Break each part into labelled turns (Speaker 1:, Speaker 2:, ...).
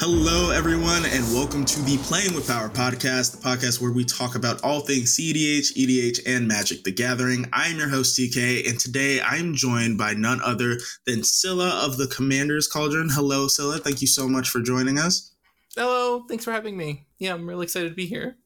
Speaker 1: Hello, everyone, and welcome to the Playing with Power podcast, the podcast where we talk about all things CEDH, EDH, and Magic the Gathering. I'm your host, TK, and today I'm joined by none other than Scylla of the Commander's Cauldron. Hello, Scylla. Thank you so much for joining us.
Speaker 2: Hello, thanks for having me. Yeah, I'm really excited to be here.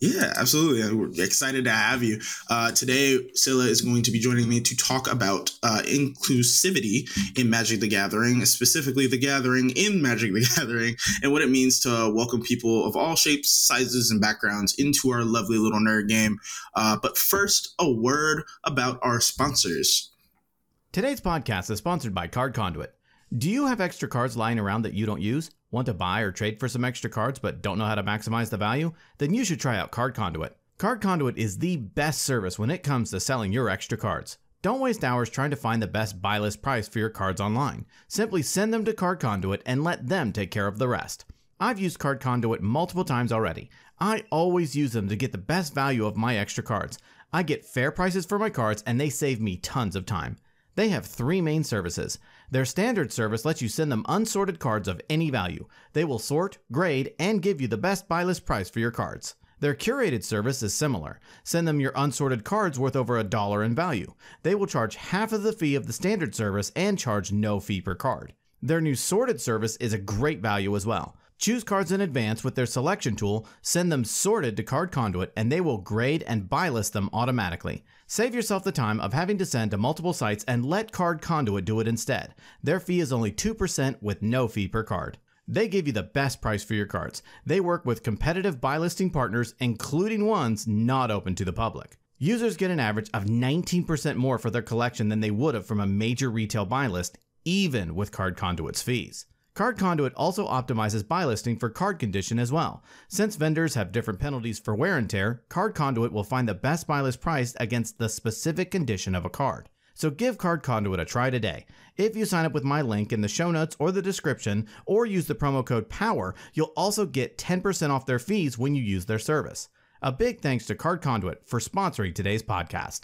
Speaker 1: Yeah, absolutely. We're excited to have you. Uh, today, Scylla is going to be joining me to talk about uh, inclusivity in Magic the Gathering, specifically the gathering in Magic the Gathering, and what it means to welcome people of all shapes, sizes, and backgrounds into our lovely little nerd game. Uh, but first, a word about our sponsors.
Speaker 3: Today's podcast is sponsored by Card Conduit. Do you have extra cards lying around that you don't use? Want to buy or trade for some extra cards but don't know how to maximize the value? Then you should try out Card Conduit. Card Conduit is the best service when it comes to selling your extra cards. Don't waste hours trying to find the best buy list price for your cards online. Simply send them to Card Conduit and let them take care of the rest. I've used Card Conduit multiple times already. I always use them to get the best value of my extra cards. I get fair prices for my cards and they save me tons of time. They have three main services. Their standard service lets you send them unsorted cards of any value. They will sort, grade, and give you the best buy list price for your cards. Their curated service is similar. Send them your unsorted cards worth over a dollar in value. They will charge half of the fee of the standard service and charge no fee per card. Their new sorted service is a great value as well. Choose cards in advance with their selection tool, send them sorted to Card Conduit, and they will grade and buy list them automatically. Save yourself the time of having to send to multiple sites and let Card Conduit do it instead. Their fee is only 2% with no fee per card. They give you the best price for your cards. They work with competitive buy listing partners, including ones not open to the public. Users get an average of 19% more for their collection than they would have from a major retail buy list, even with Card Conduit's fees. Card Conduit also optimizes buy listing for card condition as well. Since vendors have different penalties for wear and tear, Card Conduit will find the best buy list price against the specific condition of a card. So give Card Conduit a try today. If you sign up with my link in the show notes or the description, or use the promo code POWER, you'll also get 10% off their fees when you use their service. A big thanks to Card Conduit for sponsoring today's podcast.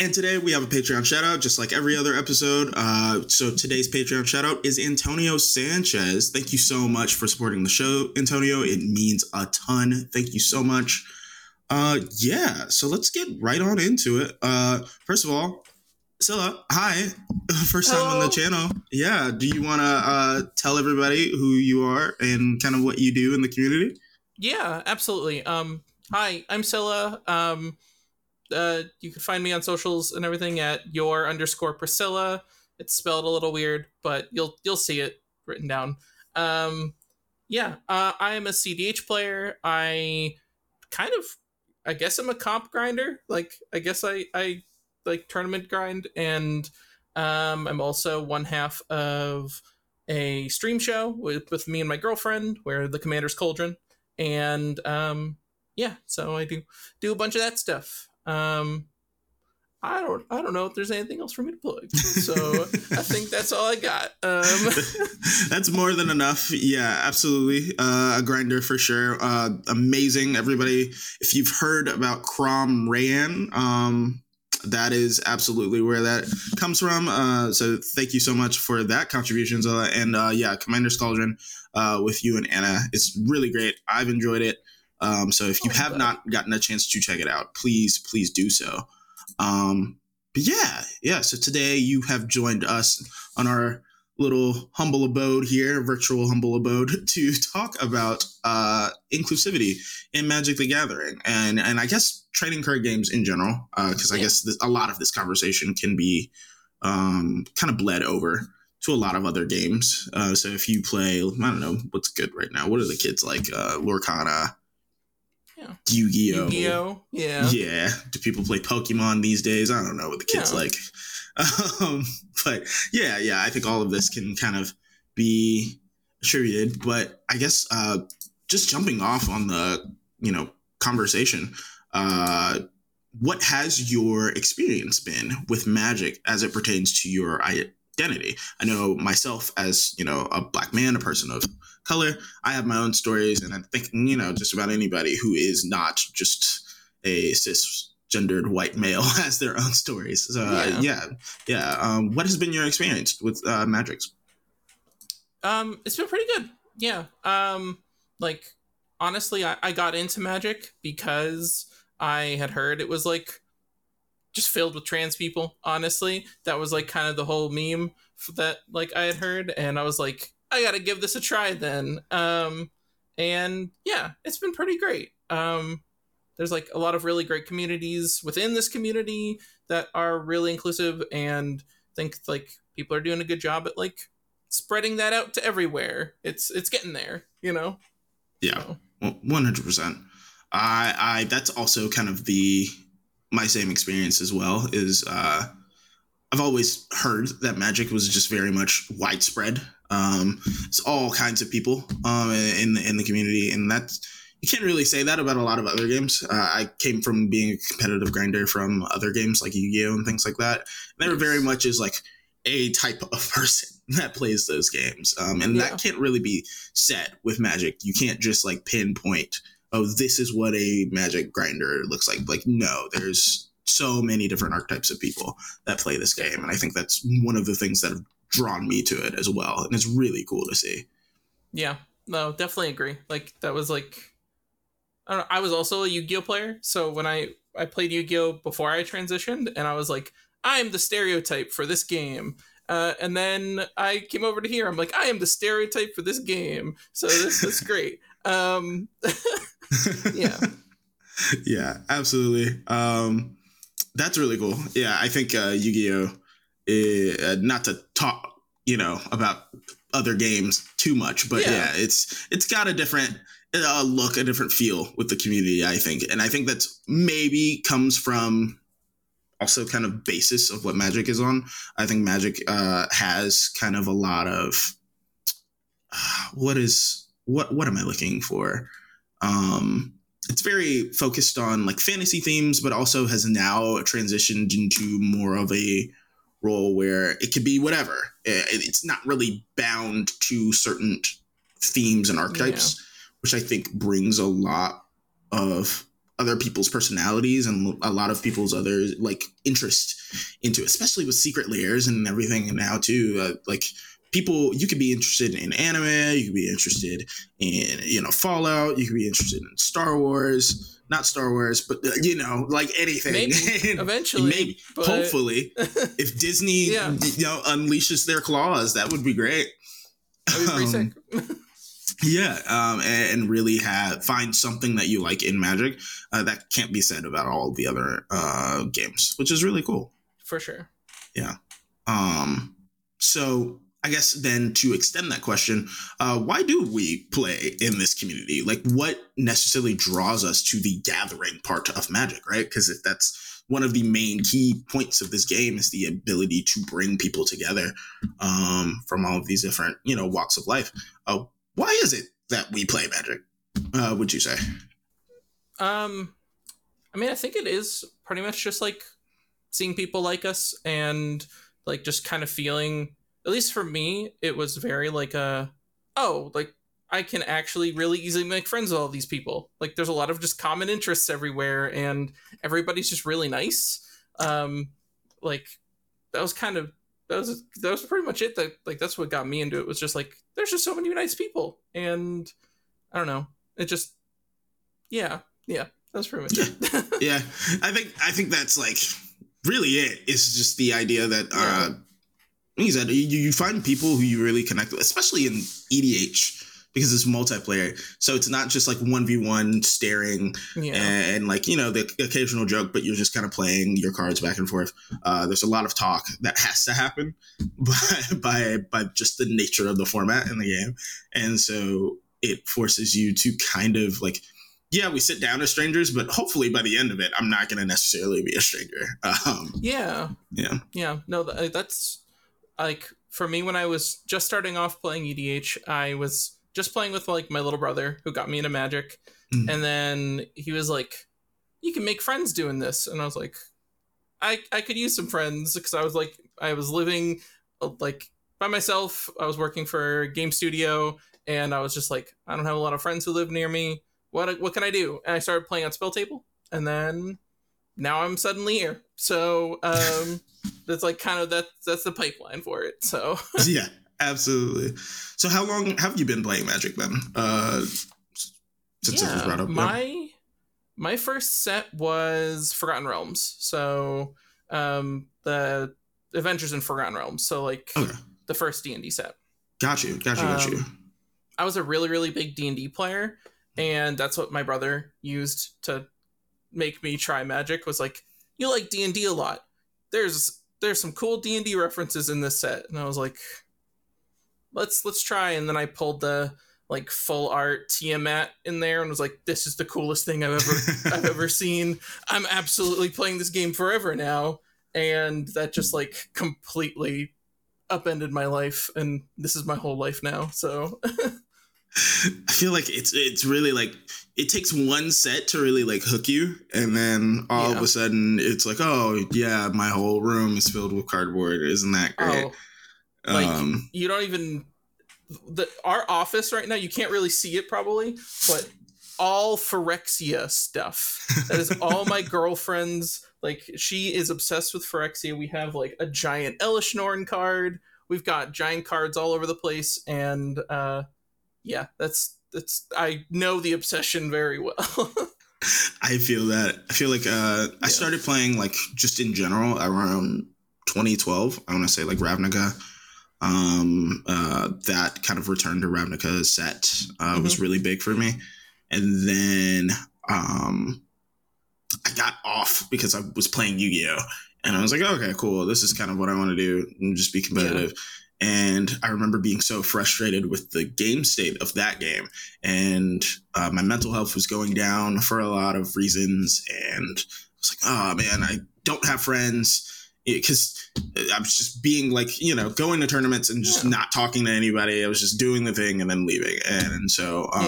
Speaker 1: And today we have a Patreon shout out, just like every other episode. Uh, so today's Patreon shout out is Antonio Sanchez. Thank you so much for supporting the show, Antonio. It means a ton. Thank you so much. Uh, yeah, so let's get right on into it. Uh, first of all, Scylla, hi. First time on the channel. Yeah, do you want to uh, tell everybody who you are and kind of what you do in the community?
Speaker 2: Yeah, absolutely. Um, hi, I'm Scylla. Um, uh, you can find me on socials and everything at your underscore Priscylla. It's spelled a little weird, but you'll you'll see it written down. Um, yeah, uh, I am a CDH player. I kind of, I guess I'm a comp grinder. Like I guess I I like tournament grind, and um, I'm also one half of a stream show with with me and my girlfriend, where the Commander's Cauldron, and um, yeah, so I do do a bunch of that stuff. Um, I don't I don't know if there's anything else for me to plug. So I think that's all I got. Um,
Speaker 1: that's more than enough. Yeah, absolutely. Uh, a grinder for sure. Uh, amazing. Everybody, if you've heard about Crom Rayan, um, that is absolutely where that comes from. Uh, so thank you so much for that contribution, Scylla. And uh, yeah, Commander Cauldron uh, with you and Anna. It's really great. I've enjoyed it. Um, so if you oh, have not gotten a chance to check it out, please, please do so. Um, but yeah, yeah. So today you have joined us on our little humble abode here, virtual humble abode, to talk about uh, inclusivity in Magic the Gathering, and and I guess trading card games in general, because uh, I guess this, a lot of this conversation can be um, kind of bled over to a lot of other games. Uh, so if you play, I don't know what's good right now. What are the kids like? Uh, Lorcana,
Speaker 2: yeah.
Speaker 1: Yu-Gi-Oh.
Speaker 2: Yu-Gi-Oh. Yeah.
Speaker 1: Yeah. Do people play Pokemon these days? I don't know what the kids yeah. like. Um, but yeah, yeah, I think all of this can kind of be attributed. But I guess uh, just jumping off on the you know conversation, uh, what has your experience been with magic as it pertains to your identity? I know myself as you know a black man, a person of color. I have my own stories, and I think you know just about anybody who is not just a cisgendered white male has their own stories. So uh, yeah, yeah. Um, what has been your experience with uh?
Speaker 2: Um, it's been pretty good. yeah. Um, like honestly, I, I got into magic because I had heard it was like just filled with trans people. Honestly, that was like kind of the whole meme that like I had heard, and I was like, I gotta give this a try then. Um, and yeah, it's been pretty great. Um, there's like a lot of really great communities within this community that are really inclusive, and think like people are doing a good job at like spreading that out to everywhere. It's it's getting there, you know.
Speaker 1: Yeah, hundred percent. I I that's also kind of the my same experience as well. Is uh, I've always heard that magic was just very much widespread. Um, it's all kinds of people um, in the in the community, and that's you can't really say that about a lot of other games. Uh, I came from being a competitive grinder from other games like Yu-Gi-Oh and things like that. They were very much as like a type of person that plays those games. Um, and yeah. that can't really be said with Magic. You can't just like pinpoint, oh, this is what a Magic grinder looks like. Like, no, there's so many different archetypes of people that play this game. And I think that's one of the things that have drawn me to it as well. And it's really cool to see.
Speaker 2: Yeah, no, definitely agree. Like, that was like, I don't know, I was also a Yu Gi Oh player. So when I, I played Yu Gi Oh before I transitioned, and I was like, I'm the stereotype for this game. Uh, and then I came over to here. I'm like, I am the stereotype for this game. So this is great. Um, yeah.
Speaker 1: Yeah, absolutely. Um, that's really cool. Yeah, I think uh, Yu-Gi-Oh. Uh, not to talk, you know, about other games too much, but yeah, yeah it's it's got a different uh, look, a different feel with the community. I think, and I think that's maybe comes from also kind of basis of what Magic is on. I think Magic uh, has kind of a lot of uh, what is what what am I looking for? Um, it's very focused on like fantasy themes, but also has now transitioned into more of a role where it could be whatever. It's not really bound to certain themes and archetypes, yeah. which I think brings a lot of other people's personalities and a lot of people's other like interest into it, especially with secret layers and everything now too uh, like people you could be interested in anime you could be interested in you know fallout you could be interested in star wars not star wars but uh, you know like anything.
Speaker 2: Maybe, eventually
Speaker 1: maybe but... hopefully if disney yeah. you know unleashes their claws that would be great.
Speaker 2: That'd be pretty um,
Speaker 1: yeah um, and, and, really have find something that you like in magic uh, that can't be said about all the other uh, games which is really cool.
Speaker 2: For sure.
Speaker 1: Yeah. Um so i guess then to extend that question uh, why do we play in this community like what necessarily draws us to the gathering part of magic right because if that's one of the main key points of this game is the ability to bring people together um, from all of these different you know walks of life uh, why is it that we play Magic? Uh, would you say?
Speaker 2: Um, I mean, I think it is pretty much just like seeing people like us and like just kind of feeling. At least for me, it was very like a oh, like I can actually really easily make friends with all these people. Like there's a lot of just common interests everywhere, and everybody's just really nice. Um, like that was kind of that was that was pretty much it. That like that's what got me into it was just like there's just so many nice people, and I don't know, it just yeah yeah that's pretty much
Speaker 1: it. yeah, I think I think that's like really it. It's just the idea that uh, yeah. Uh, you, you find people who you really connect with, especially in EDH because it's multiplayer. So it's not just like 1v1 staring yeah. and like, you know, the occasional joke, but you're just kind of playing your cards back and forth. Uh, there's a lot of talk that has to happen by, by, by just the nature of the format in the game. And so it forces you to kind of like, yeah, we sit down as strangers, but hopefully by the end of it, I'm not going to necessarily be a stranger. Um,
Speaker 2: yeah.
Speaker 1: Yeah.
Speaker 2: Yeah. No, that's like for me when I was just starting off playing EDH, I was just playing with like my little brother who got me into magic. Mm. and then he was like you can make friends doing this. And i was like i i could use some friends because i was like i was living uh, like by myself. I was working for a game studio and i was just like i don't have a lot of friends who live near me. What what can i do? And i started playing on SpellTable and then now i'm suddenly here so um that's like kind of that that's the pipeline for it so
Speaker 1: yeah Absolutely. So, how long have you been playing Magic then? Uh,
Speaker 2: since yeah, it was brought up. My yeah. my first set was Forgotten Realms. So, um, the Adventures in Forgotten Realms. So, like okay. the first D and D set.
Speaker 1: Got you. Got you. Got um, you.
Speaker 2: I was a really really big D and D player, and that's what my brother used to make me try Magic. Was like, you like D and D a lot. There's there's some cool D and D references in this set, and I was like, let's let's try. And then I pulled the like full art Tiamat in there and was like, this is the coolest thing I've ever I've ever seen. I'm absolutely playing this game forever now. And that just like completely upended my life and this is my whole life now. So
Speaker 1: I feel like it's it's really like it takes one set to really like hook you, and then all yeah. of a sudden it's like, oh yeah, my whole room is filled with cardboard. Isn't that great?
Speaker 2: Oh, like um, you don't even the our office right now. You can't really see it probably, but all Phyrexia stuff. That is all my girlfriends. Like she is obsessed with Phyrexia. We have like a giant Elesh Norn card. We've got giant cards all over the place, and uh, yeah, that's that's I know the obsession very well.
Speaker 1: I feel that. I feel like uh, I started playing like just in general around 2012. I want to say like Ravnica. Um, uh, that kind of return to Ravnica set uh, mm-hmm. was really big for me, and then um, I got off because I was playing Yu Gi Oh, and I was like, okay, cool. This is kind of what I want to do, and just be competitive. Yeah. And I remember being so frustrated with the game state of that game. And uh, my mental health was going down for a lot of reasons. And I was like, oh man, I don't have friends. Because I was just being like, you know, going to tournaments and just yeah. not talking to anybody. I was just doing the thing and then leaving. And so um,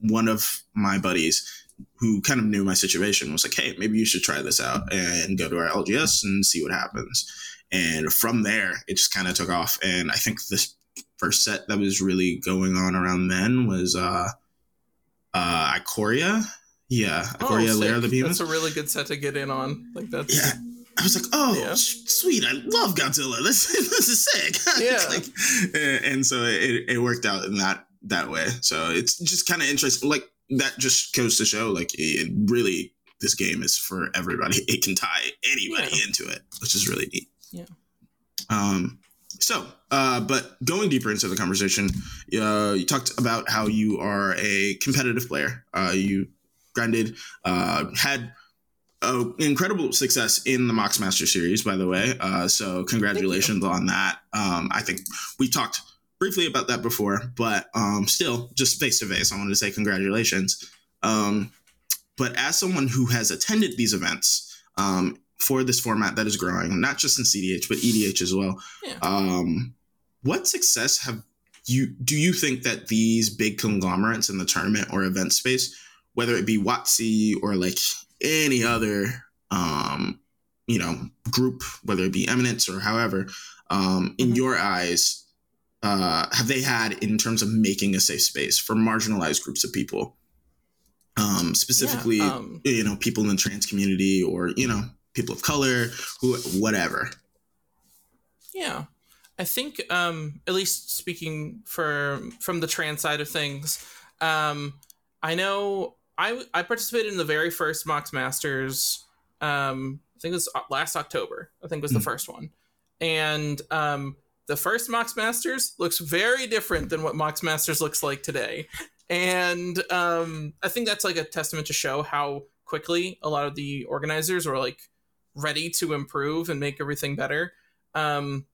Speaker 1: yeah. one of my buddies who kind of knew my situation was like, hey, maybe you should try this out and go to our LGS and see what happens. And from there, it just kind of took off. And I think this first set that was really going on around then was uh, uh, Ikoria. Yeah, Ikoria oh, Lair of the Behemoth.
Speaker 2: That's a really good set to get in on. Like that's
Speaker 1: yeah. I was like, oh, yeah. sweet! I love Godzilla. This this is sick. Yeah. like, and so it, it worked out in that that way. So it's just kind of interesting. Like that just goes to show, like it really this game is for everybody. It can tie anybody yeah. into it, which is really neat.
Speaker 2: Yeah.
Speaker 1: Um, so, uh, but going deeper into the conversation, uh, you talked about how you are a competitive player. Uh, you grinded, uh, had incredible success in the Mox Master series, by the way. Uh, so, congratulations on that. Um, I think we talked briefly about that before, but um, still, just face to face, I wanted to say congratulations. Um, but as someone who has attended these events, um, for this format that is growing, not just in CDH but EDH as well. Yeah. Um, what success have you? Do you think that these big conglomerates in the tournament or event space, whether it be WotC or like any other, um, you know, group, whether it be Eminence or however, um, in mm-hmm. your eyes, uh, have they had in terms of making a safe space for marginalized groups of people? Um, specifically, yeah, um, you know, people in the trans community or, you know, people of color, who, whatever.
Speaker 2: Yeah. I think, um, at least speaking for from the trans side of things, um, I know I I participated in the very first Mox Masters. Um, I think it was last October. I think was the mm. first one, and um, the first Mox Masters looks very different than what Mox Masters looks like today, and um, I think that's like a testament to show how quickly a lot of the organizers were like ready to improve and make everything better. Um,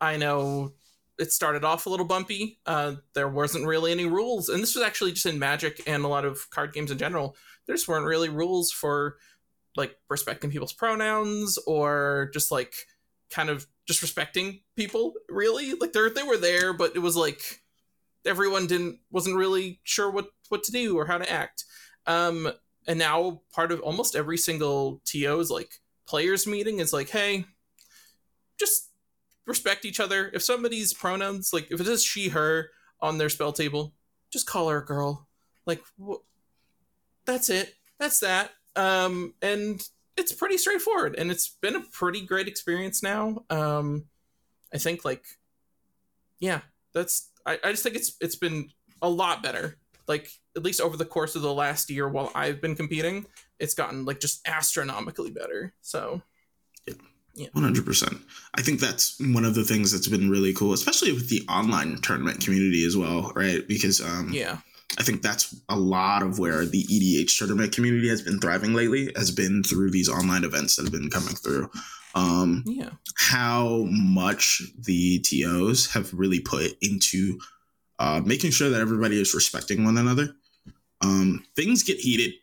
Speaker 2: I know it started off a little bumpy. Uh, there wasn't really any rules, and this was actually just in Magic and a lot of card games in general. There just weren't really rules for like respecting people's pronouns or just like kind of just respecting people. Really, like they they were there, but it was like everyone didn't wasn't really sure what what to do or how to act. Um, and now part of almost every single TO is like players meeting is like, hey, just respect each other. If somebody's pronouns, like if it is she, her on their SpellTable, just call her a girl. Like, wh- that's it. That's that. Um, and it's pretty straightforward, and it's been a pretty great experience now. Um, I think like yeah, that's I, I just think it's it's been a lot better. Like at least over the course of the last year while I've been competing, it's gotten like just astronomically better. So yeah,
Speaker 1: One hundred percent. I think that's one of the things that's been really cool, especially with the online tournament community as well, right? Because um,
Speaker 2: yeah,
Speaker 1: I think that's a lot of where the EDH tournament community has been thriving lately, has been through these online events that have been coming through. Um,
Speaker 2: yeah,
Speaker 1: how much the TOs have really put into uh, making sure that everybody is respecting one another. Um, things get heated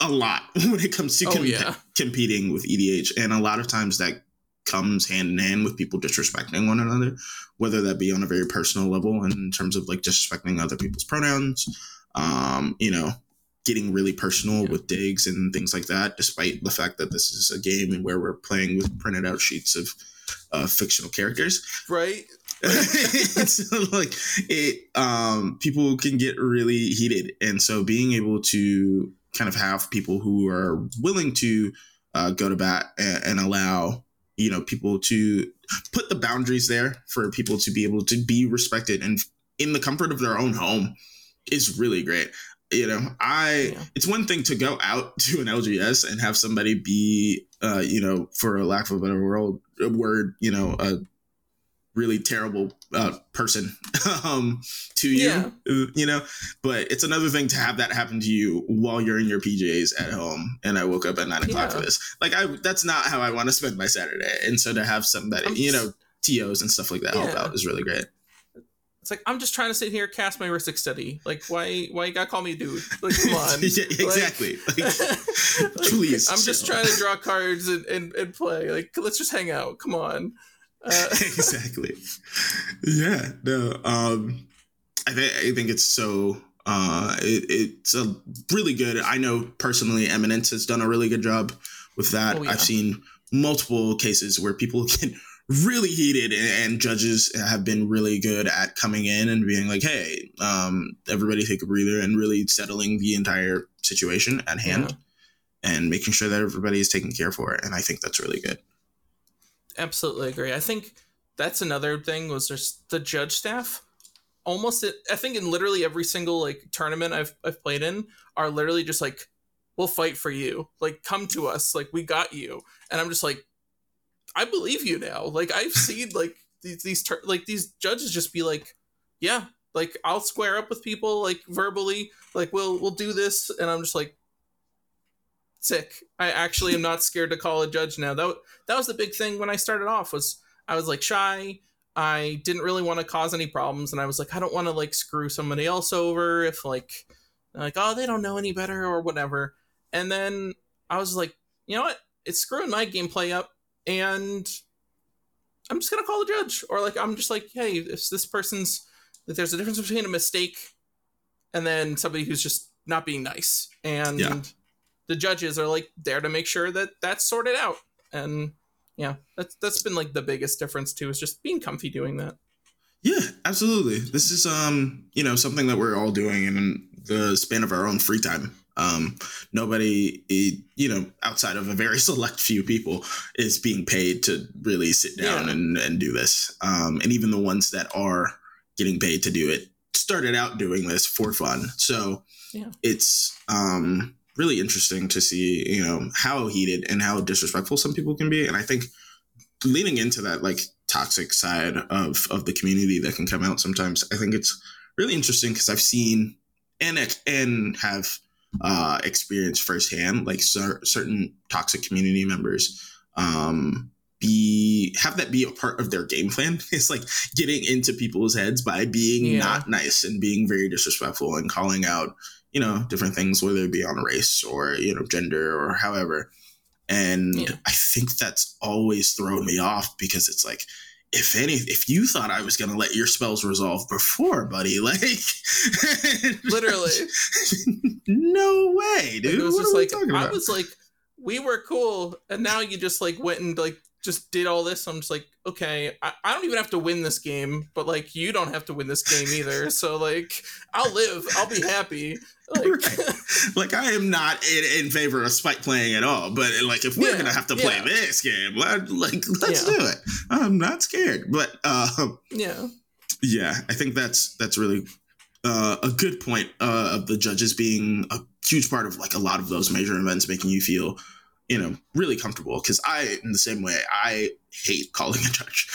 Speaker 1: a lot when it comes to
Speaker 2: Oh,
Speaker 1: com-
Speaker 2: yeah.
Speaker 1: competing with EDH, and a lot of times that comes hand in hand with people disrespecting one another, whether that be on a very personal level in terms of like disrespecting other people's pronouns, um, you know, getting really personal
Speaker 2: Yeah.
Speaker 1: with digs and things like that, despite the fact that this is a game and where we're playing with printed out sheets of uh, fictional characters.
Speaker 2: right.
Speaker 1: it's like it um people can get really heated and so being able to kind of have people who are willing to uh, go to bat and, and allow you know people to put the boundaries there for people to be able to be respected and in the comfort of their own home is really great you know i
Speaker 2: Yeah.
Speaker 1: it's one thing to go out to an lgs and have somebody be uh you know for a lack of a better word a word you know a really terrible uh, person um, to you,
Speaker 2: Yeah.
Speaker 1: you know. But it's another thing to have that happen to you while you're in your PJs at home. And I woke up at nine o'clock for this. Like, I that's not how I want to spend my Saturday. And so to have somebody,
Speaker 2: I'm
Speaker 1: you know, TOs and stuff like that help out is really great.
Speaker 2: It's like I'm just trying to sit here, cast my Rhystic Study. Like, why? Why you gotta call me a dude? Like, come on.
Speaker 1: yeah, exactly. Like,
Speaker 2: Like,
Speaker 1: please,
Speaker 2: I'm just trying to draw cards and, and, and play. Like, let's just hang out. Come on. Uh,
Speaker 1: exactly. Yeah. No. Um, I think I think it's so. Uh, it, it's a really good. I know personally, Eminence has done a really good job with that.
Speaker 2: Oh, yeah.
Speaker 1: I've seen multiple cases where people get really heated, and, and judges have been really good at coming in and being like, "Hey, um, everybody take a breather," and really settling the entire situation at hand. And making sure that everybody is taken care for it, and I think that's really good.
Speaker 2: Absolutely agree. I think that's another thing was just the judge staff. Almost, I think in literally every single like tournament I've I've played in are literally just like, we'll fight for you. Like, come to us. Like, we got you. And I'm just like, I believe you now. Like, I've seen like these these tur- like these judges just be like, yeah, like I'll square up with people like verbally. Like, we'll we'll do this. And I'm just like, sick. I actually am not scared to call a judge now. That that was the big thing when I started off was I was like shy. I didn't really want to cause any problems, and I was like, I don't want to like screw somebody else over if like like oh they don't know any better or whatever. And then I was like, you know what? It's screwing my gameplay up, and I'm just gonna call the judge, or like I'm just like, hey, if this person's that there's a difference between a mistake and then somebody who's just not being nice, and
Speaker 1: Yeah.
Speaker 2: The judges are like there to make sure that that's sorted out, and yeah, that's that's been like the biggest difference too is just being comfy doing that.
Speaker 1: Yeah, absolutely. This is um, you know, something that we're all doing in the span of our own free time. Um, nobody, eh, you know, outside of a very select few people, is being paid to really sit down
Speaker 2: Yeah.
Speaker 1: and, and do this. Um, and even the ones that are getting paid to do it started out doing this for fun. So
Speaker 2: Yeah.
Speaker 1: it's um really interesting to see, you know, how heated and how disrespectful some people can be. And I think leaning into that like toxic side of of the community that can come out sometimes i think it's really interesting because i've seen and and have uh experienced firsthand like cer- certain toxic community members um be have that be a part of their game plan it's like getting into people's heads by being
Speaker 2: Yeah.
Speaker 1: not nice and being very disrespectful and calling out you know different things whether it be on race or you know gender or however and
Speaker 2: Yeah.
Speaker 1: i think that's always thrown me off because it's like if any if you thought i was going to let your spells resolve before buddy like
Speaker 2: Literally.
Speaker 1: no way dude
Speaker 2: it was
Speaker 1: what
Speaker 2: just like I was like, we were cool, and now you just like went and like just did all this. I'm just like, okay, I, I don't even have to win this game, but like you don't have to win this game either. So like, I'll live, I'll be happy. Like,
Speaker 1: like I am not in, in favor of spike playing at all, but like if we're
Speaker 2: Yeah,
Speaker 1: gonna have to play
Speaker 2: yeah.
Speaker 1: this game, let, like let's
Speaker 2: Yeah.
Speaker 1: do it. I'm not scared, but um,
Speaker 2: yeah,
Speaker 1: yeah, I think that's that's really uh, a good point uh, of the judges being a huge part of like a lot of those major events, making you feel you know really comfortable because i in the same way i hate calling a judge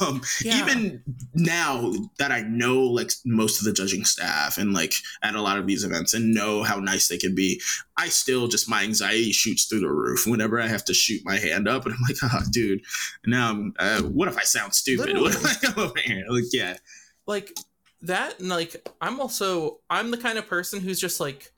Speaker 1: um
Speaker 2: Yeah.
Speaker 1: even now that i know like most of the judging staff and like at a lot of these events and know how nice they can be i still just my anxiety shoots through the roof whenever i have to shoot my hand up and i'm like oh dude now i'm uh, what if i sound stupid? What if i come over here like yeah.
Speaker 2: Like that and like i'm also i'm the kind of person who's just like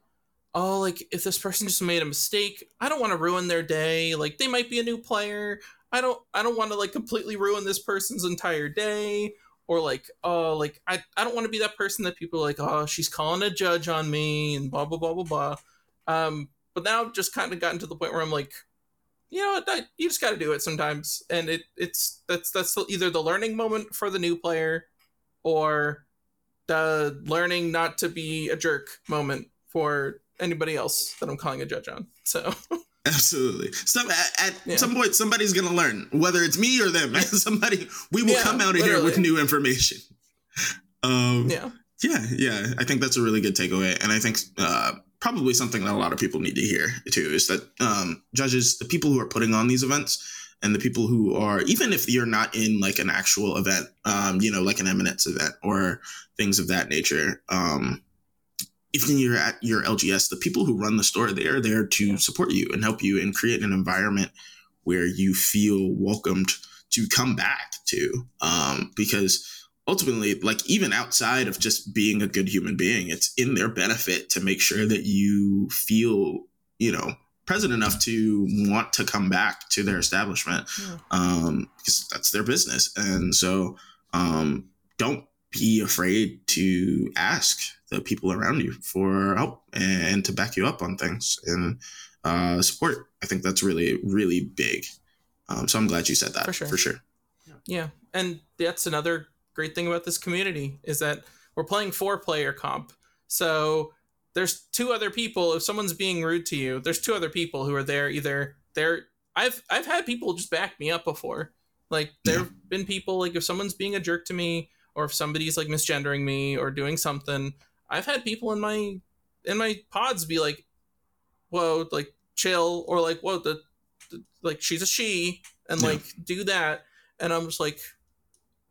Speaker 2: oh like if this person just made a mistake i don't want to ruin their day like they might be a new player. I don't i don't want to like completely ruin this person's entire day. Or like oh like i, I don't want to be that person that people are like oh she's calling a judge on me and blah blah blah blah blah. Um but now i've just kind of gotten to the point where i'm like you know what? You just got to do it sometimes. And it it's that's that's either the learning moment for the new player or the learning not to be a jerk moment for anybody else that I'm calling a judge on. So
Speaker 1: Absolutely. Some at, at
Speaker 2: Yeah.
Speaker 1: some point, somebody's gonna learn, whether it's me or them. Somebody, we will
Speaker 2: Yeah,
Speaker 1: come out of here with new information. Um,
Speaker 2: yeah,
Speaker 1: yeah, yeah. I think that's a really good takeaway, and I think uh, probably something that a lot of people need to hear too is that um, judges, the people who are putting on these events, and the people who are, even if you're not in like an actual event, um, you know, like an Eminence event or things of that nature. Um, if you're at your LGS, the people who run the store, they are there to support you and help you and create an environment where you feel welcomed to come back to. Um, because ultimately, like even outside of just being a good human being, it's in their benefit to make sure that you feel, you know, present enough to want to come back to their establishment
Speaker 2: Yeah.
Speaker 1: um, because that's their business. And so um, don't be afraid to ask the people around you for help and to back you up on things and uh, support. I think that's really, really big. Um, so I'm glad you said that
Speaker 2: For sure.
Speaker 1: For sure.
Speaker 2: yeah, and that's another great thing about this community is that we're playing four player comp. So there's two other people. If someone's being rude to you, there's two other people who are there. Either they're I've I've had people just back me up before. Like there've been people like if someone's being a jerk to me or if somebody's like misgendering me or doing something, I've had people in my in my pods be like, "Whoa, like chill," or like, "Whoa, the, the like she's a she," and
Speaker 1: Yeah.
Speaker 2: like do that, and I'm just like,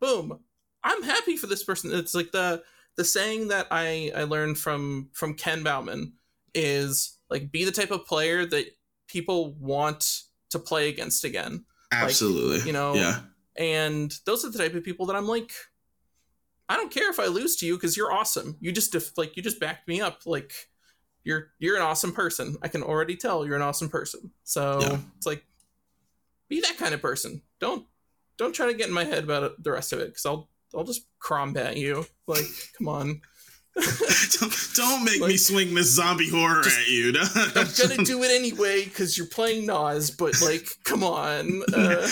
Speaker 2: boom, I'm happy for this person. It's like the the saying that I I learned from from Ken Baumann is like be the type of player that people want to play against again.
Speaker 1: Absolutely.
Speaker 2: you know,
Speaker 1: yeah.
Speaker 2: And those are the type of people that I'm like, I don't care if I lose to you because you're awesome. You just def- like you just backed me up. Like you're you're an awesome person. I can already tell you're an awesome person. So
Speaker 1: Yeah.
Speaker 2: it's like be that kind of person. Don't don't try to get in my head about it, the rest of it because I'll I'll just crombat you. Like come on.
Speaker 1: don't, don't make me swing this zombie horror
Speaker 2: Just-
Speaker 1: at you.
Speaker 2: I'm gonna do it anyway because you're playing Nas, but like, come on. Uh,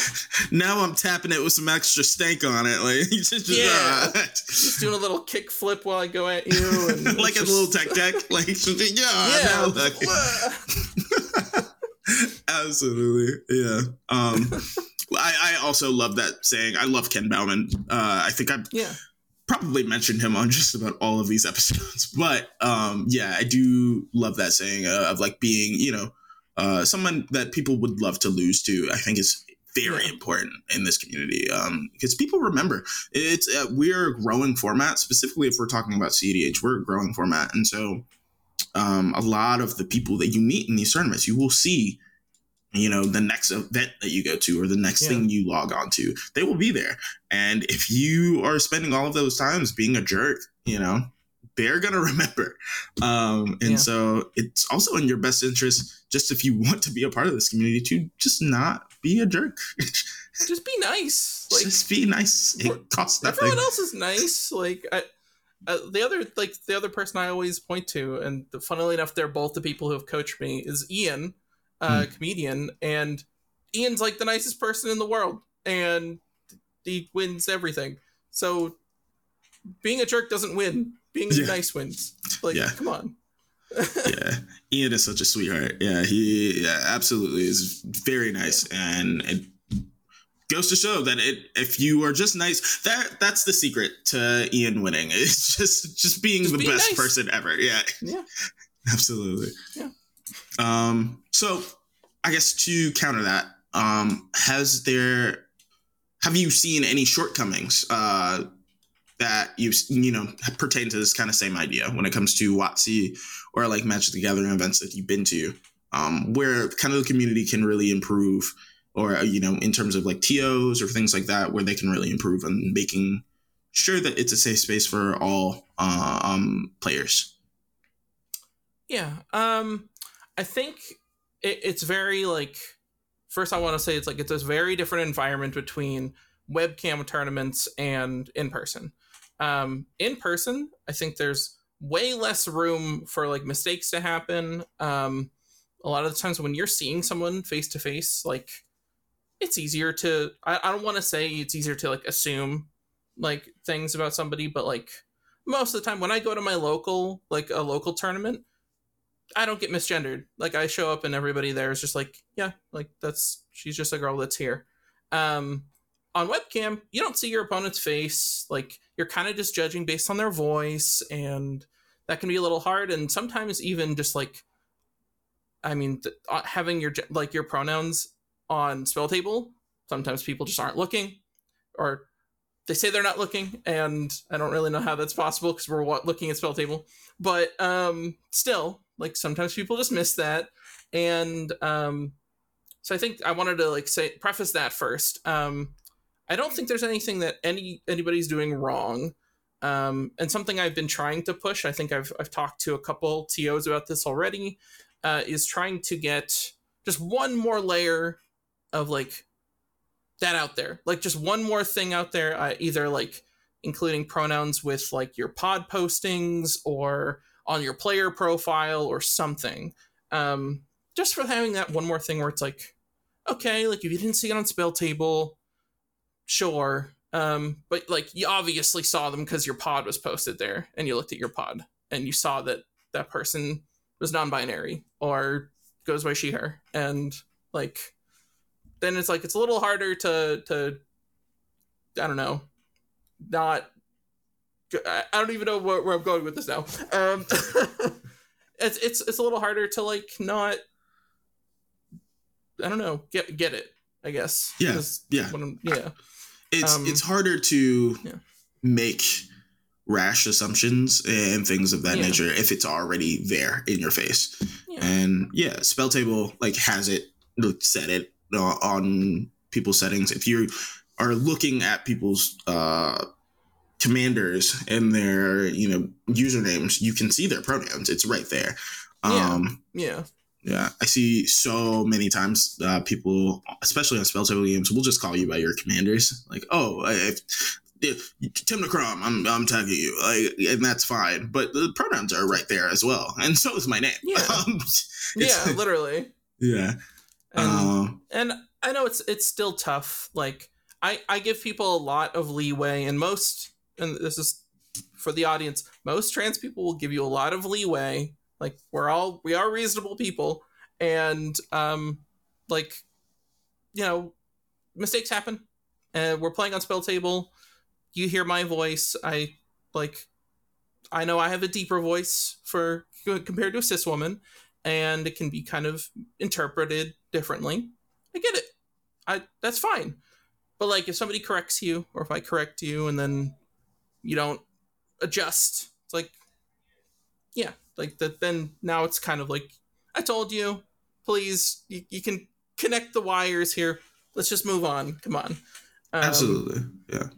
Speaker 1: now I'm tapping it with some extra stank on it. Like, just,
Speaker 2: Yeah.
Speaker 1: uh,
Speaker 2: just doing a little kick flip while I go at you,
Speaker 1: like a
Speaker 2: just-
Speaker 1: little tech deck. Like, yeah,
Speaker 2: Yeah,
Speaker 1: look. Absolutely. Yeah. Um, I, I also love that saying. I love Ken Baumann. Uh, I think I'm.
Speaker 2: yeah,
Speaker 1: probably mentioned him on just about all of these episodes. But um, yeah, I do love that saying uh, of like being, you know, uh, someone that people would love to lose to. I think is very important in this community um, because people remember it's uh, we're a growing format. Specifically, if we're talking about CDH, we're a growing format, and so um, a lot of the people that you meet in these tournaments, you will see. You know, the next event that you go to or the next
Speaker 2: Yeah.
Speaker 1: thing you log on to, they will be there. And if you are spending all of those times being a jerk, you know, they're gonna remember. Um, and
Speaker 2: Yeah.
Speaker 1: so it's also in your best interest, just if you want to be a part of this community, to just not be a jerk.
Speaker 2: just be nice. Like
Speaker 1: just be nice. It costs nothing.
Speaker 2: everyone else is nice. Like I, uh, the other like the other person I always point to, and funnily enough, they're both the people who have coached me. Is Ian, uh, comedian, and Ian's like the nicest person in the world, and he wins everything. So being a jerk doesn't win. Being
Speaker 1: Yeah.
Speaker 2: nice wins. Like
Speaker 1: Yeah.
Speaker 2: come on.
Speaker 1: yeah, Ian is such a sweetheart. Yeah, he yeah, absolutely is very nice and, it goes to show that it if you are just nice that that's the secret to Ian winning. It's just just being
Speaker 2: Just
Speaker 1: the
Speaker 2: being
Speaker 1: best
Speaker 2: nice.
Speaker 1: person ever. Yeah.
Speaker 2: Yeah.
Speaker 1: Absolutely.
Speaker 2: Yeah.
Speaker 1: Um so I guess to counter that, um has there have you seen any shortcomings uh that you you know pertain to this kind of same idea when it comes to WotC or like Magic the Gathering events that you've been to, um, where kind of the community can really improve, or uh, you know, in terms of like TOs or things like that, where they can really improve on making sure that it's a safe space for all uh, um, players.
Speaker 2: Yeah. Um, I think it, it's very like. First, I want to say it's like it's a very different environment between webcam tournaments and in person. Um, in person, I think there's way less room for like mistakes to happen. Um, a lot of the times when you're seeing someone face to face, like it's easier to. I, I don't want to say it's easier to like assume like things about somebody, but like most of the time when I go to my local like a local tournament, I don't get misgendered. Like I show up and everybody there is just like, yeah, like that's she's just a girl that's here. Um on webcam, you don't see your opponent's face. Like you're kind of just judging based on their voice and that can be a little hard and sometimes even just like I mean th- uh, having your like your pronouns on SpellTable, sometimes people just aren't looking or they say they're not looking and I don't really know how that's possible because we're looking at SpellTable. But um still like sometimes people just miss that and um so i think i wanted to like say preface that first um i don't think there's anything that any anybody's doing wrong um and something i've been trying to push i think i've i've talked to a couple tos about this already uh is trying to get just one more layer of like that out there like just one more thing out there uh, either like including pronouns with like your pod postings or on your player profile or something. Um, just for having that one more thing where it's like, okay, like if you didn't see it on SpellTable, sure. Um, but like you obviously saw them because your pod was posted there and you looked at your pod and you saw that that person was non-binary or goes by she her and like then it's like it's a little harder to to I don't know not I don't even know where, where I'm going with this now. Um, it's it's it's a little harder to like not. I don't know. Get get it. I guess.
Speaker 1: Yeah, yeah.
Speaker 2: yeah.
Speaker 1: It's
Speaker 2: Um,
Speaker 1: it's harder to
Speaker 2: yeah.
Speaker 1: make rash assumptions and things of that
Speaker 2: Yeah.
Speaker 1: nature if it's already there in your face.
Speaker 2: Yeah.
Speaker 1: And yeah, SpellTable like has it said it uh, on people's settings. If you are looking at people's uh, commanders and their you know usernames, you can see their pronouns. It's right there.
Speaker 2: Yeah.
Speaker 1: Um,
Speaker 2: Yeah.
Speaker 1: yeah, I see so many times uh, people, especially on SpellTable games, will just call you by your commanders. Like, oh, if, if Tymna Kraum, I'm I'm tagging you, like, and that's fine. But the pronouns are right there as well, and so is my name.
Speaker 2: Yeah.
Speaker 1: Um,
Speaker 2: Yeah. Literally.
Speaker 1: yeah.
Speaker 2: And,
Speaker 1: Um,
Speaker 2: and I know it's it's still tough. Like I I give people a lot of leeway, and most and this is for the audience. Most trans people will give you a lot of leeway. Like we're all we are reasonable people, and um, like you know, mistakes happen. And we're playing on SpellTable. You hear my voice. I like. I know I have a deeper voice for compared to a cis woman, and it can be kind of interpreted differently. I get it. I that's fine. But like if somebody corrects you or if I correct you and then you don't adjust, it's like yeah, like that then now it's kind of like I told you, please you, you can connect the wires here. Let's just move on. Come on. Um,
Speaker 1: absolutely. Yeah.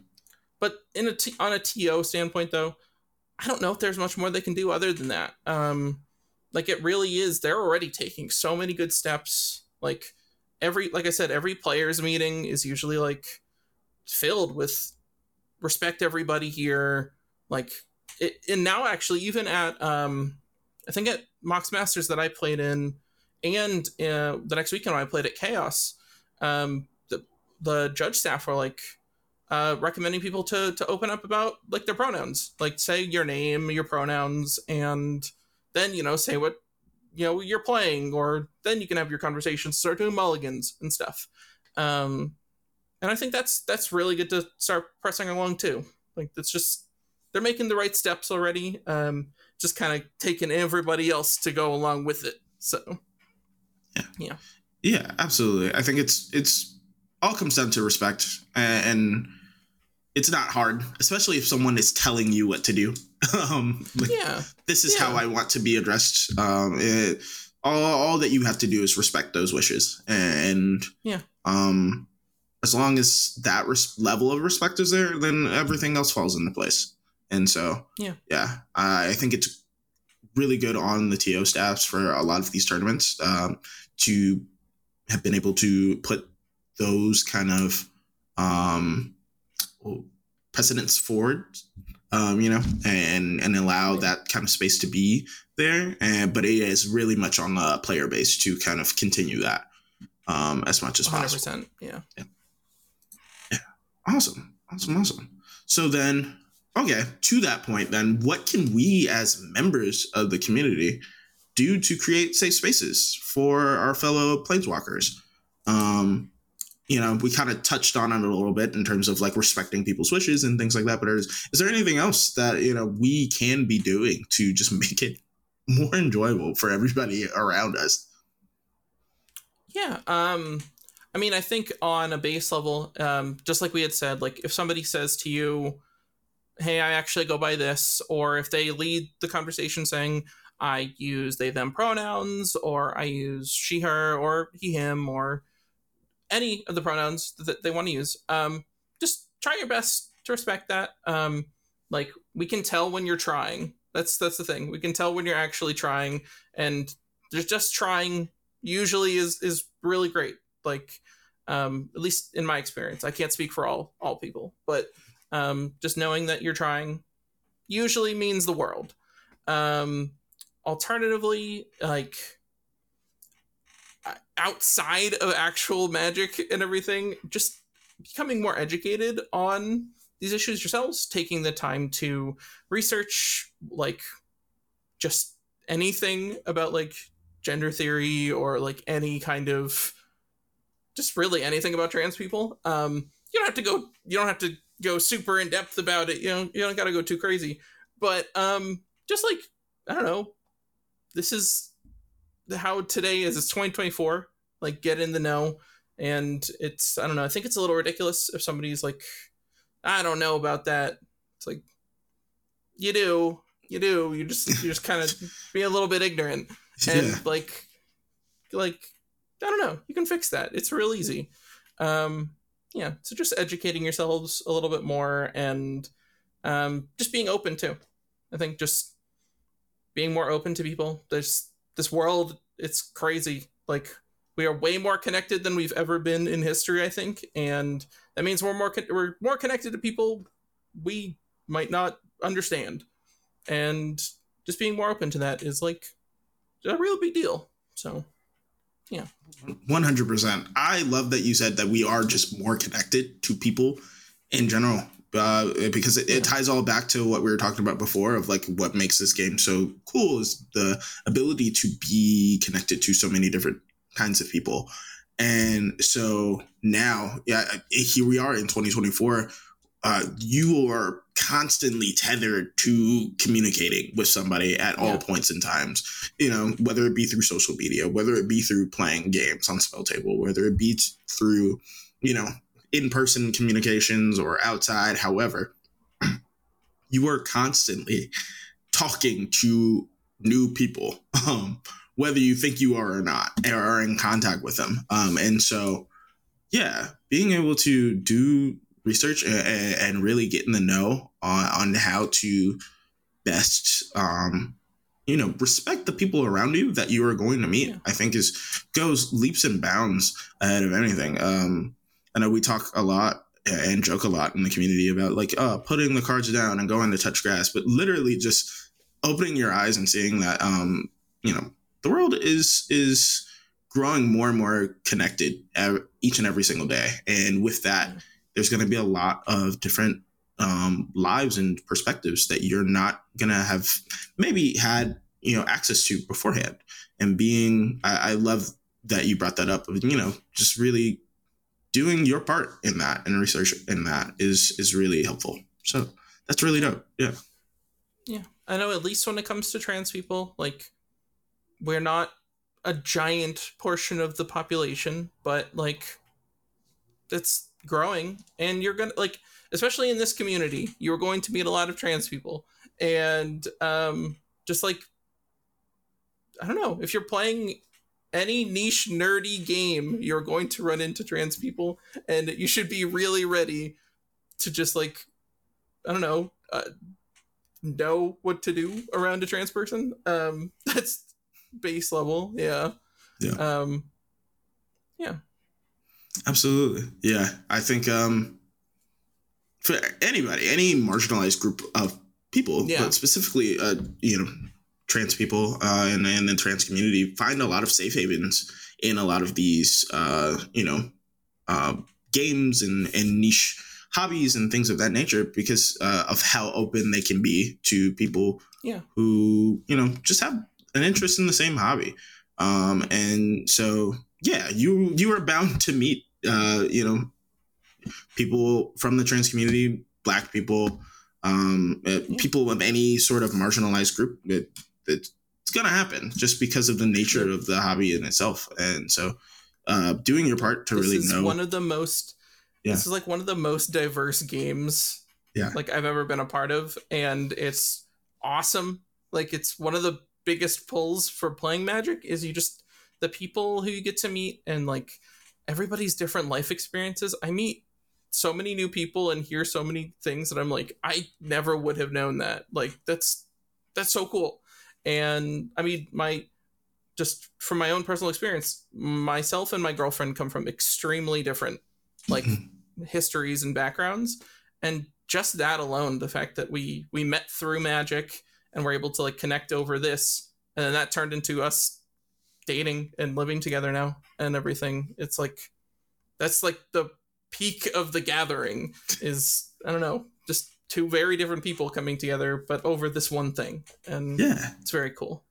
Speaker 2: but in a t- on a TO standpoint, though, I don't know if there's much more they can do other than that. Um, like it really is. They're already taking so many good steps. Like every, like I said, every players meeting is usually like filled with respect everybody here. Like it, and now actually even at um, I think at Mox Masters that I played in, and uh, the next weekend when I played at Chaos, um, the the judge staff were like uh, recommending people to to open up about like their pronouns, like say your name, your pronouns, and then you know say what you know you're playing, or then you can have your conversations, start doing mulligans and stuff. Um, and I think that's that's really good to start pressing along too. Like it's just they're making the right steps already. Um, just kind of taking everybody else to go along with it. So
Speaker 1: Yeah.
Speaker 2: yeah,
Speaker 1: Yeah, absolutely. I think it's it's all comes down to respect, and it's not hard, especially if someone is telling you what to do. um, like,
Speaker 2: yeah,
Speaker 1: this is how I want to be addressed. Um, it, all, all that you have to do is respect those wishes, and
Speaker 2: Yeah.
Speaker 1: um, as long as that res- level of respect is there, then everything else falls into place. And so,
Speaker 2: Yeah.
Speaker 1: yeah, I think it's really good on the TO staffs for a lot of these tournaments um, to have been able to put those kind of um, precedents forward um, you know, and and allow that kind of space to be there. And but it is really much on the player base to kind of continue that um, as much as
Speaker 2: hundred
Speaker 1: possible.
Speaker 2: percent. Yeah,
Speaker 1: Awesome, awesome, awesome. So then, okay, to that point, then what can we as members of the community do to create safe spaces for our fellow planeswalkers? Um, you know, we kind of touched on it a little bit in terms of like respecting people's wishes and things like that. But is, is there anything else that you know we can be doing to just make it more enjoyable for everybody around us?
Speaker 2: yeah. Um, I mean, I think on a base level, um, just like we had said, like if somebody says to you, "Hey, I actually go by this," or if they lead the conversation saying, "I use they them pronouns," or "I use she her," or he him, or any of the pronouns that they want to use, um, just try your best to respect that. Um, like we can tell when you're trying. That's that's the thing. We can tell when you're actually trying, and there's just trying usually is is really great. Like um, at least in my experience, I can't speak for all all people, but um, just knowing that you're trying usually means the world. Um, alternatively, like outside of actual magic and everything, just becoming more educated on these issues yourselves, taking the time to research like just anything about like gender theory or like any kind of just really anything about trans people. Um, you don't have to go. You don't have to go super in depth about it. You know, you don't got to go too crazy. But um, just like I don't know, this is how today is. It's 2024. Like, get in the know. And it's I don't know. I think it's a little ridiculous if somebody's like, I don't know about that. It's like, you do, you do. You just you just kind of be a little bit ignorant and
Speaker 1: yeah,
Speaker 2: like like i don't know you can fix that it's real easy um yeah so just educating yourselves a little bit more and um just being open too i think just being more open to people there's this world it's crazy. Like we are way more connected than we've ever been in history i think. And that means we're more con- we're more connected to people we might not understand. And just being more open to that is like a real big deal. So yeah.
Speaker 1: One hundred percent. I love that you said that we are just more connected to people in general, uh, because it, it ties all back to what we were talking about before of like what makes this game so cool is the ability to be connected to so many different kinds of people, and so now, yeah, here we are in twenty twenty four. Uh, you are constantly tethered to communicating with somebody at all
Speaker 2: Yeah.
Speaker 1: points in times you know, whether it be through social media, whether it be through playing games on SpellTable, whether it be through, you know, in person communications or outside, however, you are constantly talking to new people, um, whether you think you are or not, or are in contact with them. Um, and so, yeah, being able to do research and, and really get in the know on, on how to best um, you know respect the people around you that you are going to meet
Speaker 2: Yeah.
Speaker 1: i think is goes leaps and bounds ahead of anything um i know we talk a lot and joke a lot in the community about like uh putting the cards down and going to touch grass but literally just opening your eyes and seeing that um you know the world is is growing more and more connected each and every single day. And with that there's going to be a lot of different um, lives and perspectives that you're not gonna have maybe had you know access to beforehand. And being I, I love that you brought that up you know just really doing your part in that and research in that is is really helpful. So that's really dope. Yeah.
Speaker 2: Yeah. I know at least when it comes to trans people, like we're not a giant portion of the population, but like it's growing and you're gonna like especially in this community, you're going to meet a lot of trans people. And um just like I don't know, if you're playing any niche nerdy game, you're going to run into trans people, and you should be really ready to just like, I don't know, uh, know what to do around a trans person. Um, that's base level, yeah.
Speaker 1: Yeah.
Speaker 2: Um, yeah.
Speaker 1: Absolutely. Yeah. I think um for anybody, any marginalized group of people,
Speaker 2: Yeah.
Speaker 1: but specifically uh, you know, trans people uh and, and the trans community find a lot of safe havens in a lot of these uh, you know, uh games and, and niche hobbies and things of that nature because uh, of how open they can be to people
Speaker 2: Yeah.
Speaker 1: who, you know, just have an interest in the same hobby. Um, and so yeah, you you are bound to meet uh, you know, people from the trans community, black people, um, uh,
Speaker 2: Yeah.
Speaker 1: people of any sort of marginalized group. It, it, it's gonna happen just because of the nature of the hobby in itself. And so, uh, doing your part to
Speaker 2: this
Speaker 1: really
Speaker 2: is
Speaker 1: know.
Speaker 2: one of the most
Speaker 1: Yeah.
Speaker 2: this is like one of the most diverse games
Speaker 1: Yeah.
Speaker 2: like i've ever been a part of and it's awesome like it's one of the biggest pulls for playing magic is you just the people who you get to meet and like everybody's different life experiences i meet so many new people and hear so many things that i'm like i never would have known that like that's that's so cool and i mean my just from my own personal experience myself and my girlfriend come from extremely different like histories and backgrounds. And just that alone the fact that we we met through magic and we're able to like connect over this and then that turned into us dating and living together now and everything it's like that's like the peak of the gathering is i don't know just two very different people coming together but over this one thing and
Speaker 1: yeah,
Speaker 2: it's very cool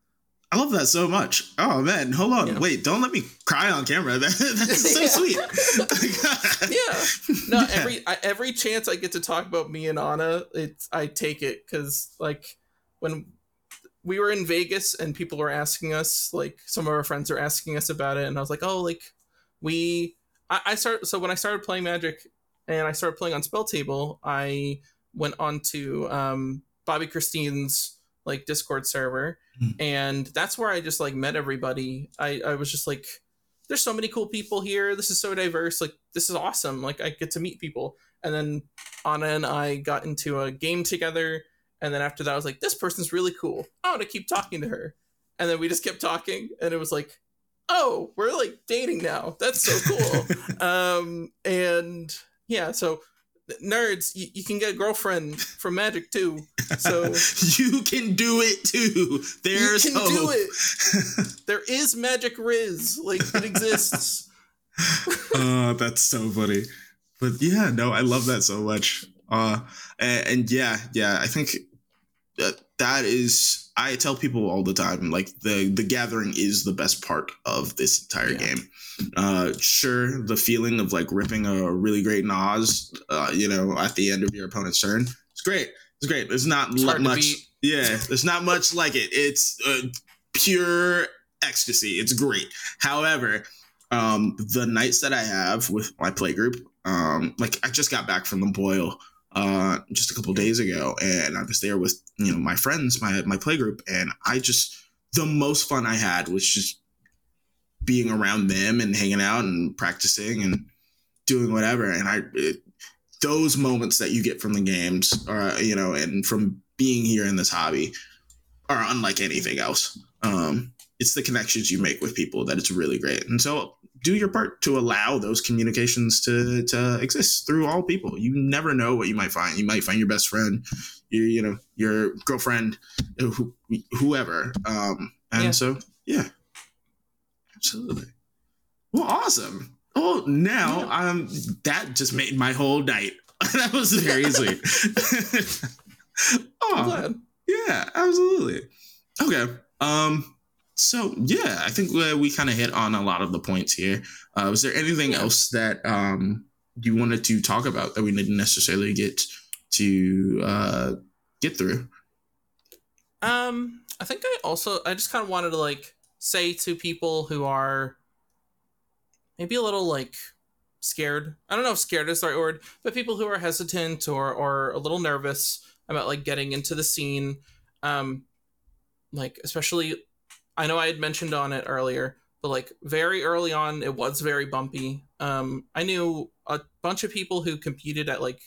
Speaker 1: I love that so much. Oh man, hold on,
Speaker 2: Yeah.
Speaker 1: wait, don't let me cry on camera. That, that's so sweet.
Speaker 2: yeah no
Speaker 1: Yeah.
Speaker 2: every I, every chance i get to talk about me and anna it's i take it because like when we were in vegas and people were asking us like some of our friends are asking us about it and i was like oh like we i, I started so when i started playing magic and i started playing on SpellTable i went on to um bobby christine's like discord server
Speaker 1: Hmm.
Speaker 2: and that's where i just like met everybody i i was just like there's so many cool people here. This is so diverse. Like this is awesome. Like I get to meet people. And then Anna and I got into a game together. And then after that, I was like, this person's really cool. I want to keep talking to her. And then we just kept talking, and it was like, oh, we're like dating now. That's so cool. um, and yeah, so nerds, you, you can get a girlfriend from Magic too. So
Speaker 1: you can do it too. There's
Speaker 2: you can
Speaker 1: hope.
Speaker 2: do it. There is Magic Riz. Like it exists.
Speaker 1: oh, that's so funny. But yeah, no, I love that so much. Uh, and, and yeah, yeah, I think that that is. I tell people all the time, like the the gathering is the best part of this entire
Speaker 2: Yeah.
Speaker 1: game. Uh, sure, the feeling of like ripping a really great Nas, uh, you know, at the end of your opponent's turn, it's great. It's great. There's not
Speaker 2: It's
Speaker 1: mu-
Speaker 2: hard to
Speaker 1: much. Yeah, there's not much like it. It's uh, pure ecstasy. It's great. However, um, the nights that I have with my play group, um, like I just got back from the boil uh, just a couple days ago, and I was there with you know my friends, my my play group, and I just the most fun I had was just being around them and hanging out and practicing and doing whatever. And I it, those moments that you get from the games, or you know, and from being here in this hobby, are unlike anything else. Um, it's the connections you make with people that it's really great. And so do your part to allow those communications to to exist through all people. You never know what you might find. You might find your best friend, your you know your girlfriend, who, whoever. Um, and
Speaker 2: Yeah.
Speaker 1: so yeah, absolutely. Well, awesome. Oh, now
Speaker 2: Yeah.
Speaker 1: um, that just made my whole night. that was very sweet.
Speaker 2: I'm
Speaker 1: oh,
Speaker 2: glad.
Speaker 1: yeah, absolutely. Okay. Um so yeah, I think we, we kind of hit on a lot of the points here. Uh, was there anything else that um, you wanted to talk about that we didn't necessarily get to uh, get through?
Speaker 2: Um, I think I also I just kind of wanted to like say to people who are maybe a little like scared. I don't know if scared is the right word, but people who are hesitant or or a little nervous about like getting into the scene. Um, like especially, I know I had mentioned on it earlier, but like very early on, it was very bumpy. Um, I knew a bunch of people who competed at like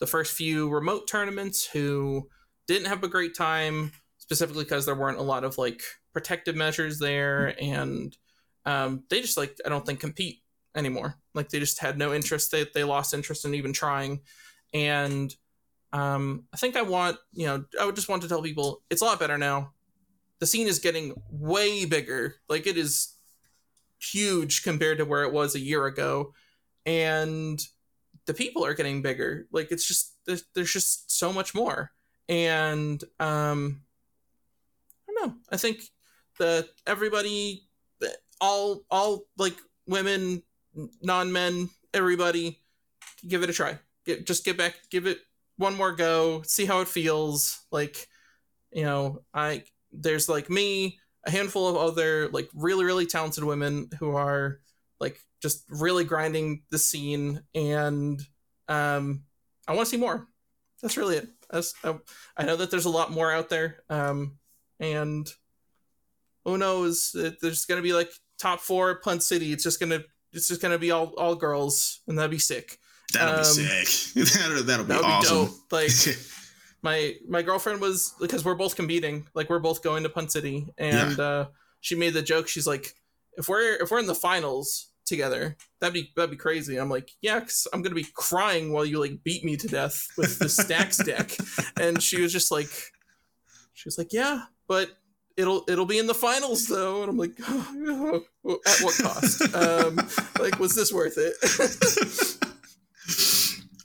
Speaker 2: the first few remote tournaments who didn't have a great time specifically because there weren't a lot of like protective measures there and um, they just like i don't think compete anymore. Like they just had no interest. They, they lost interest in even trying. And um, i think i want you know i would just want to tell people it's a lot better now the scene is getting way bigger. Like it is huge compared to where it was a year ago. And the people are getting bigger. Like it's just there's, there's just so much more. And um i don't know. I think that everybody all all like women non-men everybody give it a try. Get, just get back give it one more go see how it feels. Like you know i there's like me a handful of other like really really talented women who are like just really grinding the scene and um i want to see more. That's really it. That's, I, I know that there's a lot more out there um and who knows? There's gonna be like top four punt city. It's just gonna it's just gonna be all all girls and that'd be sick.
Speaker 1: That'll
Speaker 2: Um,
Speaker 1: be sick. that'll, that'll be
Speaker 2: that would be
Speaker 1: awesome.
Speaker 2: dope like my my girlfriend was because we're both competing like we're both going to punt city and uh she made the joke she's like if we're if we're in the finals together that'd be that'd be crazy. I'm like yeah because i'm gonna be crying while you like beat me to death with the stacks deck. And she was just like she was like yeah but it'll it'll be in the finals though. And i'm like at what cost? Um like was this worth it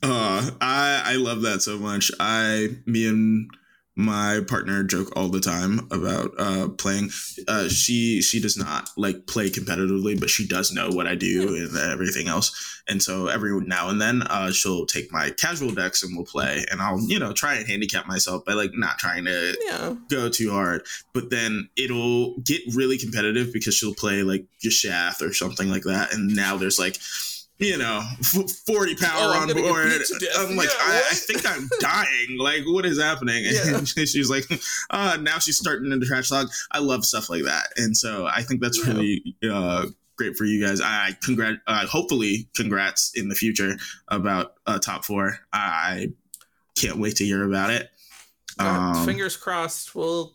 Speaker 1: Uh, I I love that so much. I me and my partner joke all the time about uh playing. Uh, she she does not like play competitively, but she does know what I do and everything else. And so every now and then, uh, she'll take my casual decks and we'll play, and I'll you know try and handicap myself by like not trying to
Speaker 2: yeah
Speaker 1: go too hard. But then it'll get really competitive because she'll play like Yashath or something like that. And now there's like, you know, f- 40 power
Speaker 2: Oh,
Speaker 1: on board.
Speaker 2: beat to death.
Speaker 1: I'm like,
Speaker 2: Yeah,
Speaker 1: I, I think I'm dying. Like, what is happening?
Speaker 2: Yeah.
Speaker 1: And she's like, uh, now she's starting into trash log. I love stuff like that. And so I think that's
Speaker 2: Yeah.
Speaker 1: really uh, great for you guys. I congrat, uh, hopefully, congrats in the future about uh, top four. I can't wait to hear about it.
Speaker 2: Uh,
Speaker 1: Um,
Speaker 2: fingers crossed. Well,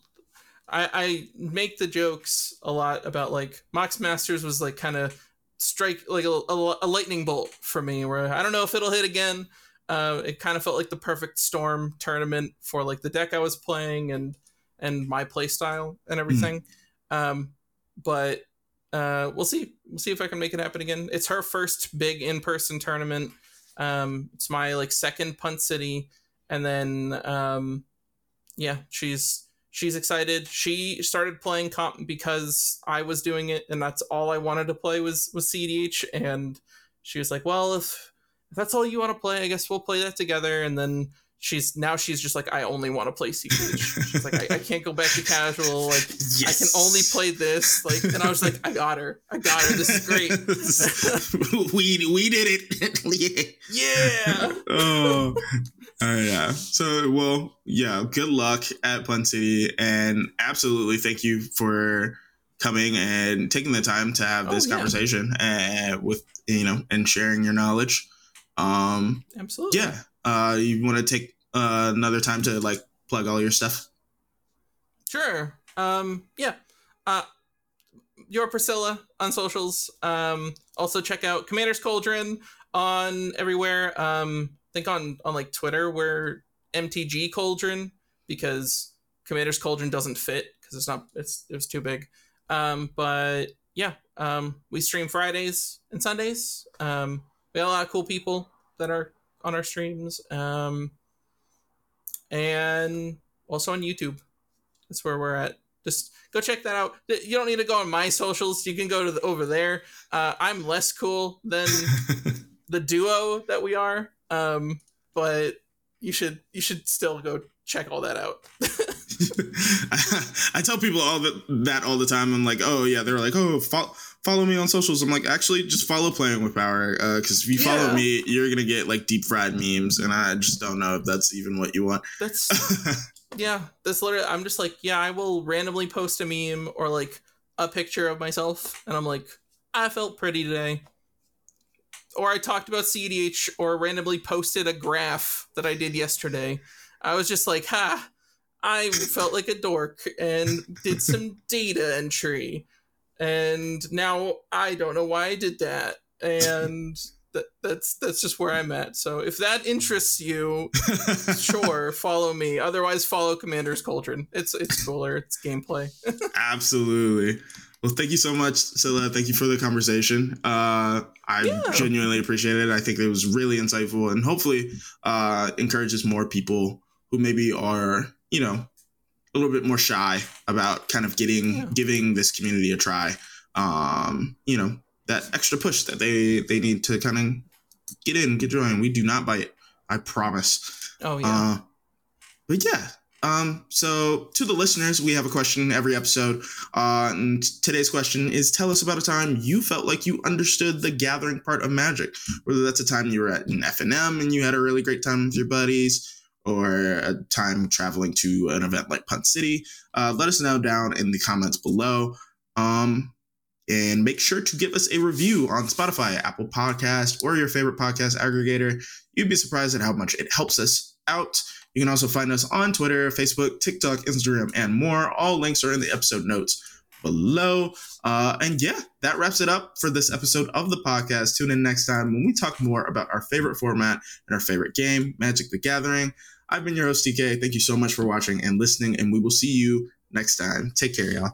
Speaker 2: I, I make the jokes a lot about like Mox Masters was like kind of strike like a, a, a lightning bolt for me where I don't know if it'll hit again. Uh, it kind of felt like the perfect storm tournament for like the deck I was playing and and my play style and everything. Um, but uh, we'll see. We'll see if I can make it happen again. It's her first big in person tournament. Um, it's my like second punt city, and then um, yeah, she's she's excited. She started playing comp because I was doing it, and that's all I wanted to play was was cEDH. And she was like, "Well, if, if that's all you want to play, I guess we'll play that together." And then she's now she's just like, "I only want to play cEDH." she's like, I, "I can't go back to casual. Like, I can only play this." Like, and I was like, "I got her. I got her. This is great."
Speaker 1: we we did it. yeah.
Speaker 2: yeah.
Speaker 1: oh, uh, yeah. So, well, yeah. Good luck at Punt City, and absolutely thank you for coming and taking the time to have
Speaker 2: Oh,
Speaker 1: this
Speaker 2: yeah.
Speaker 1: conversation uh, with you know and sharing your knowledge. Um,
Speaker 2: Absolutely.
Speaker 1: yeah. Uh, you want to take uh, another time to like plug all your stuff?
Speaker 2: Sure. Um, yeah. Uh, your Priscylla on socials. Um, also check out Commander's Cauldron on everywhere. Um, I think on on like Twitter we're MTG Cauldron because Commander's Cauldron doesn't fit because it's not it's it was too big. Um, but yeah, um, we stream Fridays and Sundays. Um, we have a lot of cool people that are on our streams. Um, and also on YouTube. That's where we're at. Just go check that out. You don't need to go on my socials. You can go to the, over there. Uh, I'm less cool than the duo that we are, um, but you should you should still go check all that out.
Speaker 1: I, tell people all that that all the time. I'm like, oh yeah, they're like, oh follow, follow me on socials. I'm like, actually, just follow playing with power because uh, if you yeah. follow me, you're gonna get like deep fried memes, and I just don't know if that's even what you want.
Speaker 2: That's yeah, that's literally. I'm just like, yeah, I will randomly post a meme or like a picture of myself, and I'm like, I felt pretty today. Or I talked about cEDH or randomly posted a graph that I did yesterday. I was just like, ha, I felt like a dork and did some data entry. And now I don't know why I did that. And that, that's that's just where I'm at. So if that interests you, sure, follow me. Otherwise, follow Commander's Cauldron. It's it's cooler. It's gameplay.
Speaker 1: Absolutely. Well, thank you so much, Scylla. Thank you for the conversation. Uh, I yeah. genuinely appreciate it. I think it was really insightful and hopefully uh, encourages more people who maybe are, you know, a little bit more shy about kind of getting yeah. giving this community a try. Um, you know, that extra push that they they need to kind of get in, get joined. We do not bite. I promise.
Speaker 2: Oh yeah. Uh,
Speaker 1: but yeah. Um, so to the listeners, we have a question every episode. Uh, and today's question is tell us about a time you felt like you understood the gathering part of magic. Whether that's a time you were at an FNM and you had a really great time with your buddies, or a time traveling to an event like Punt City, uh, let us know down in the comments below. Um, and make sure to give us a review on Spotify, Apple Podcast, or your favorite podcast aggregator. You'd be surprised at how much it helps us out. You can also find us on Twitter, Facebook, TikTok, Instagram, and more. All links are in the episode notes below. Uh, and yeah, that wraps it up for this episode of the podcast. Tune in next time when we talk more about our favorite format and our favorite game, Magic the Gathering. I've been your host, TK. Thank you so much for watching and listening, and we will see you next time. Take care, y'all.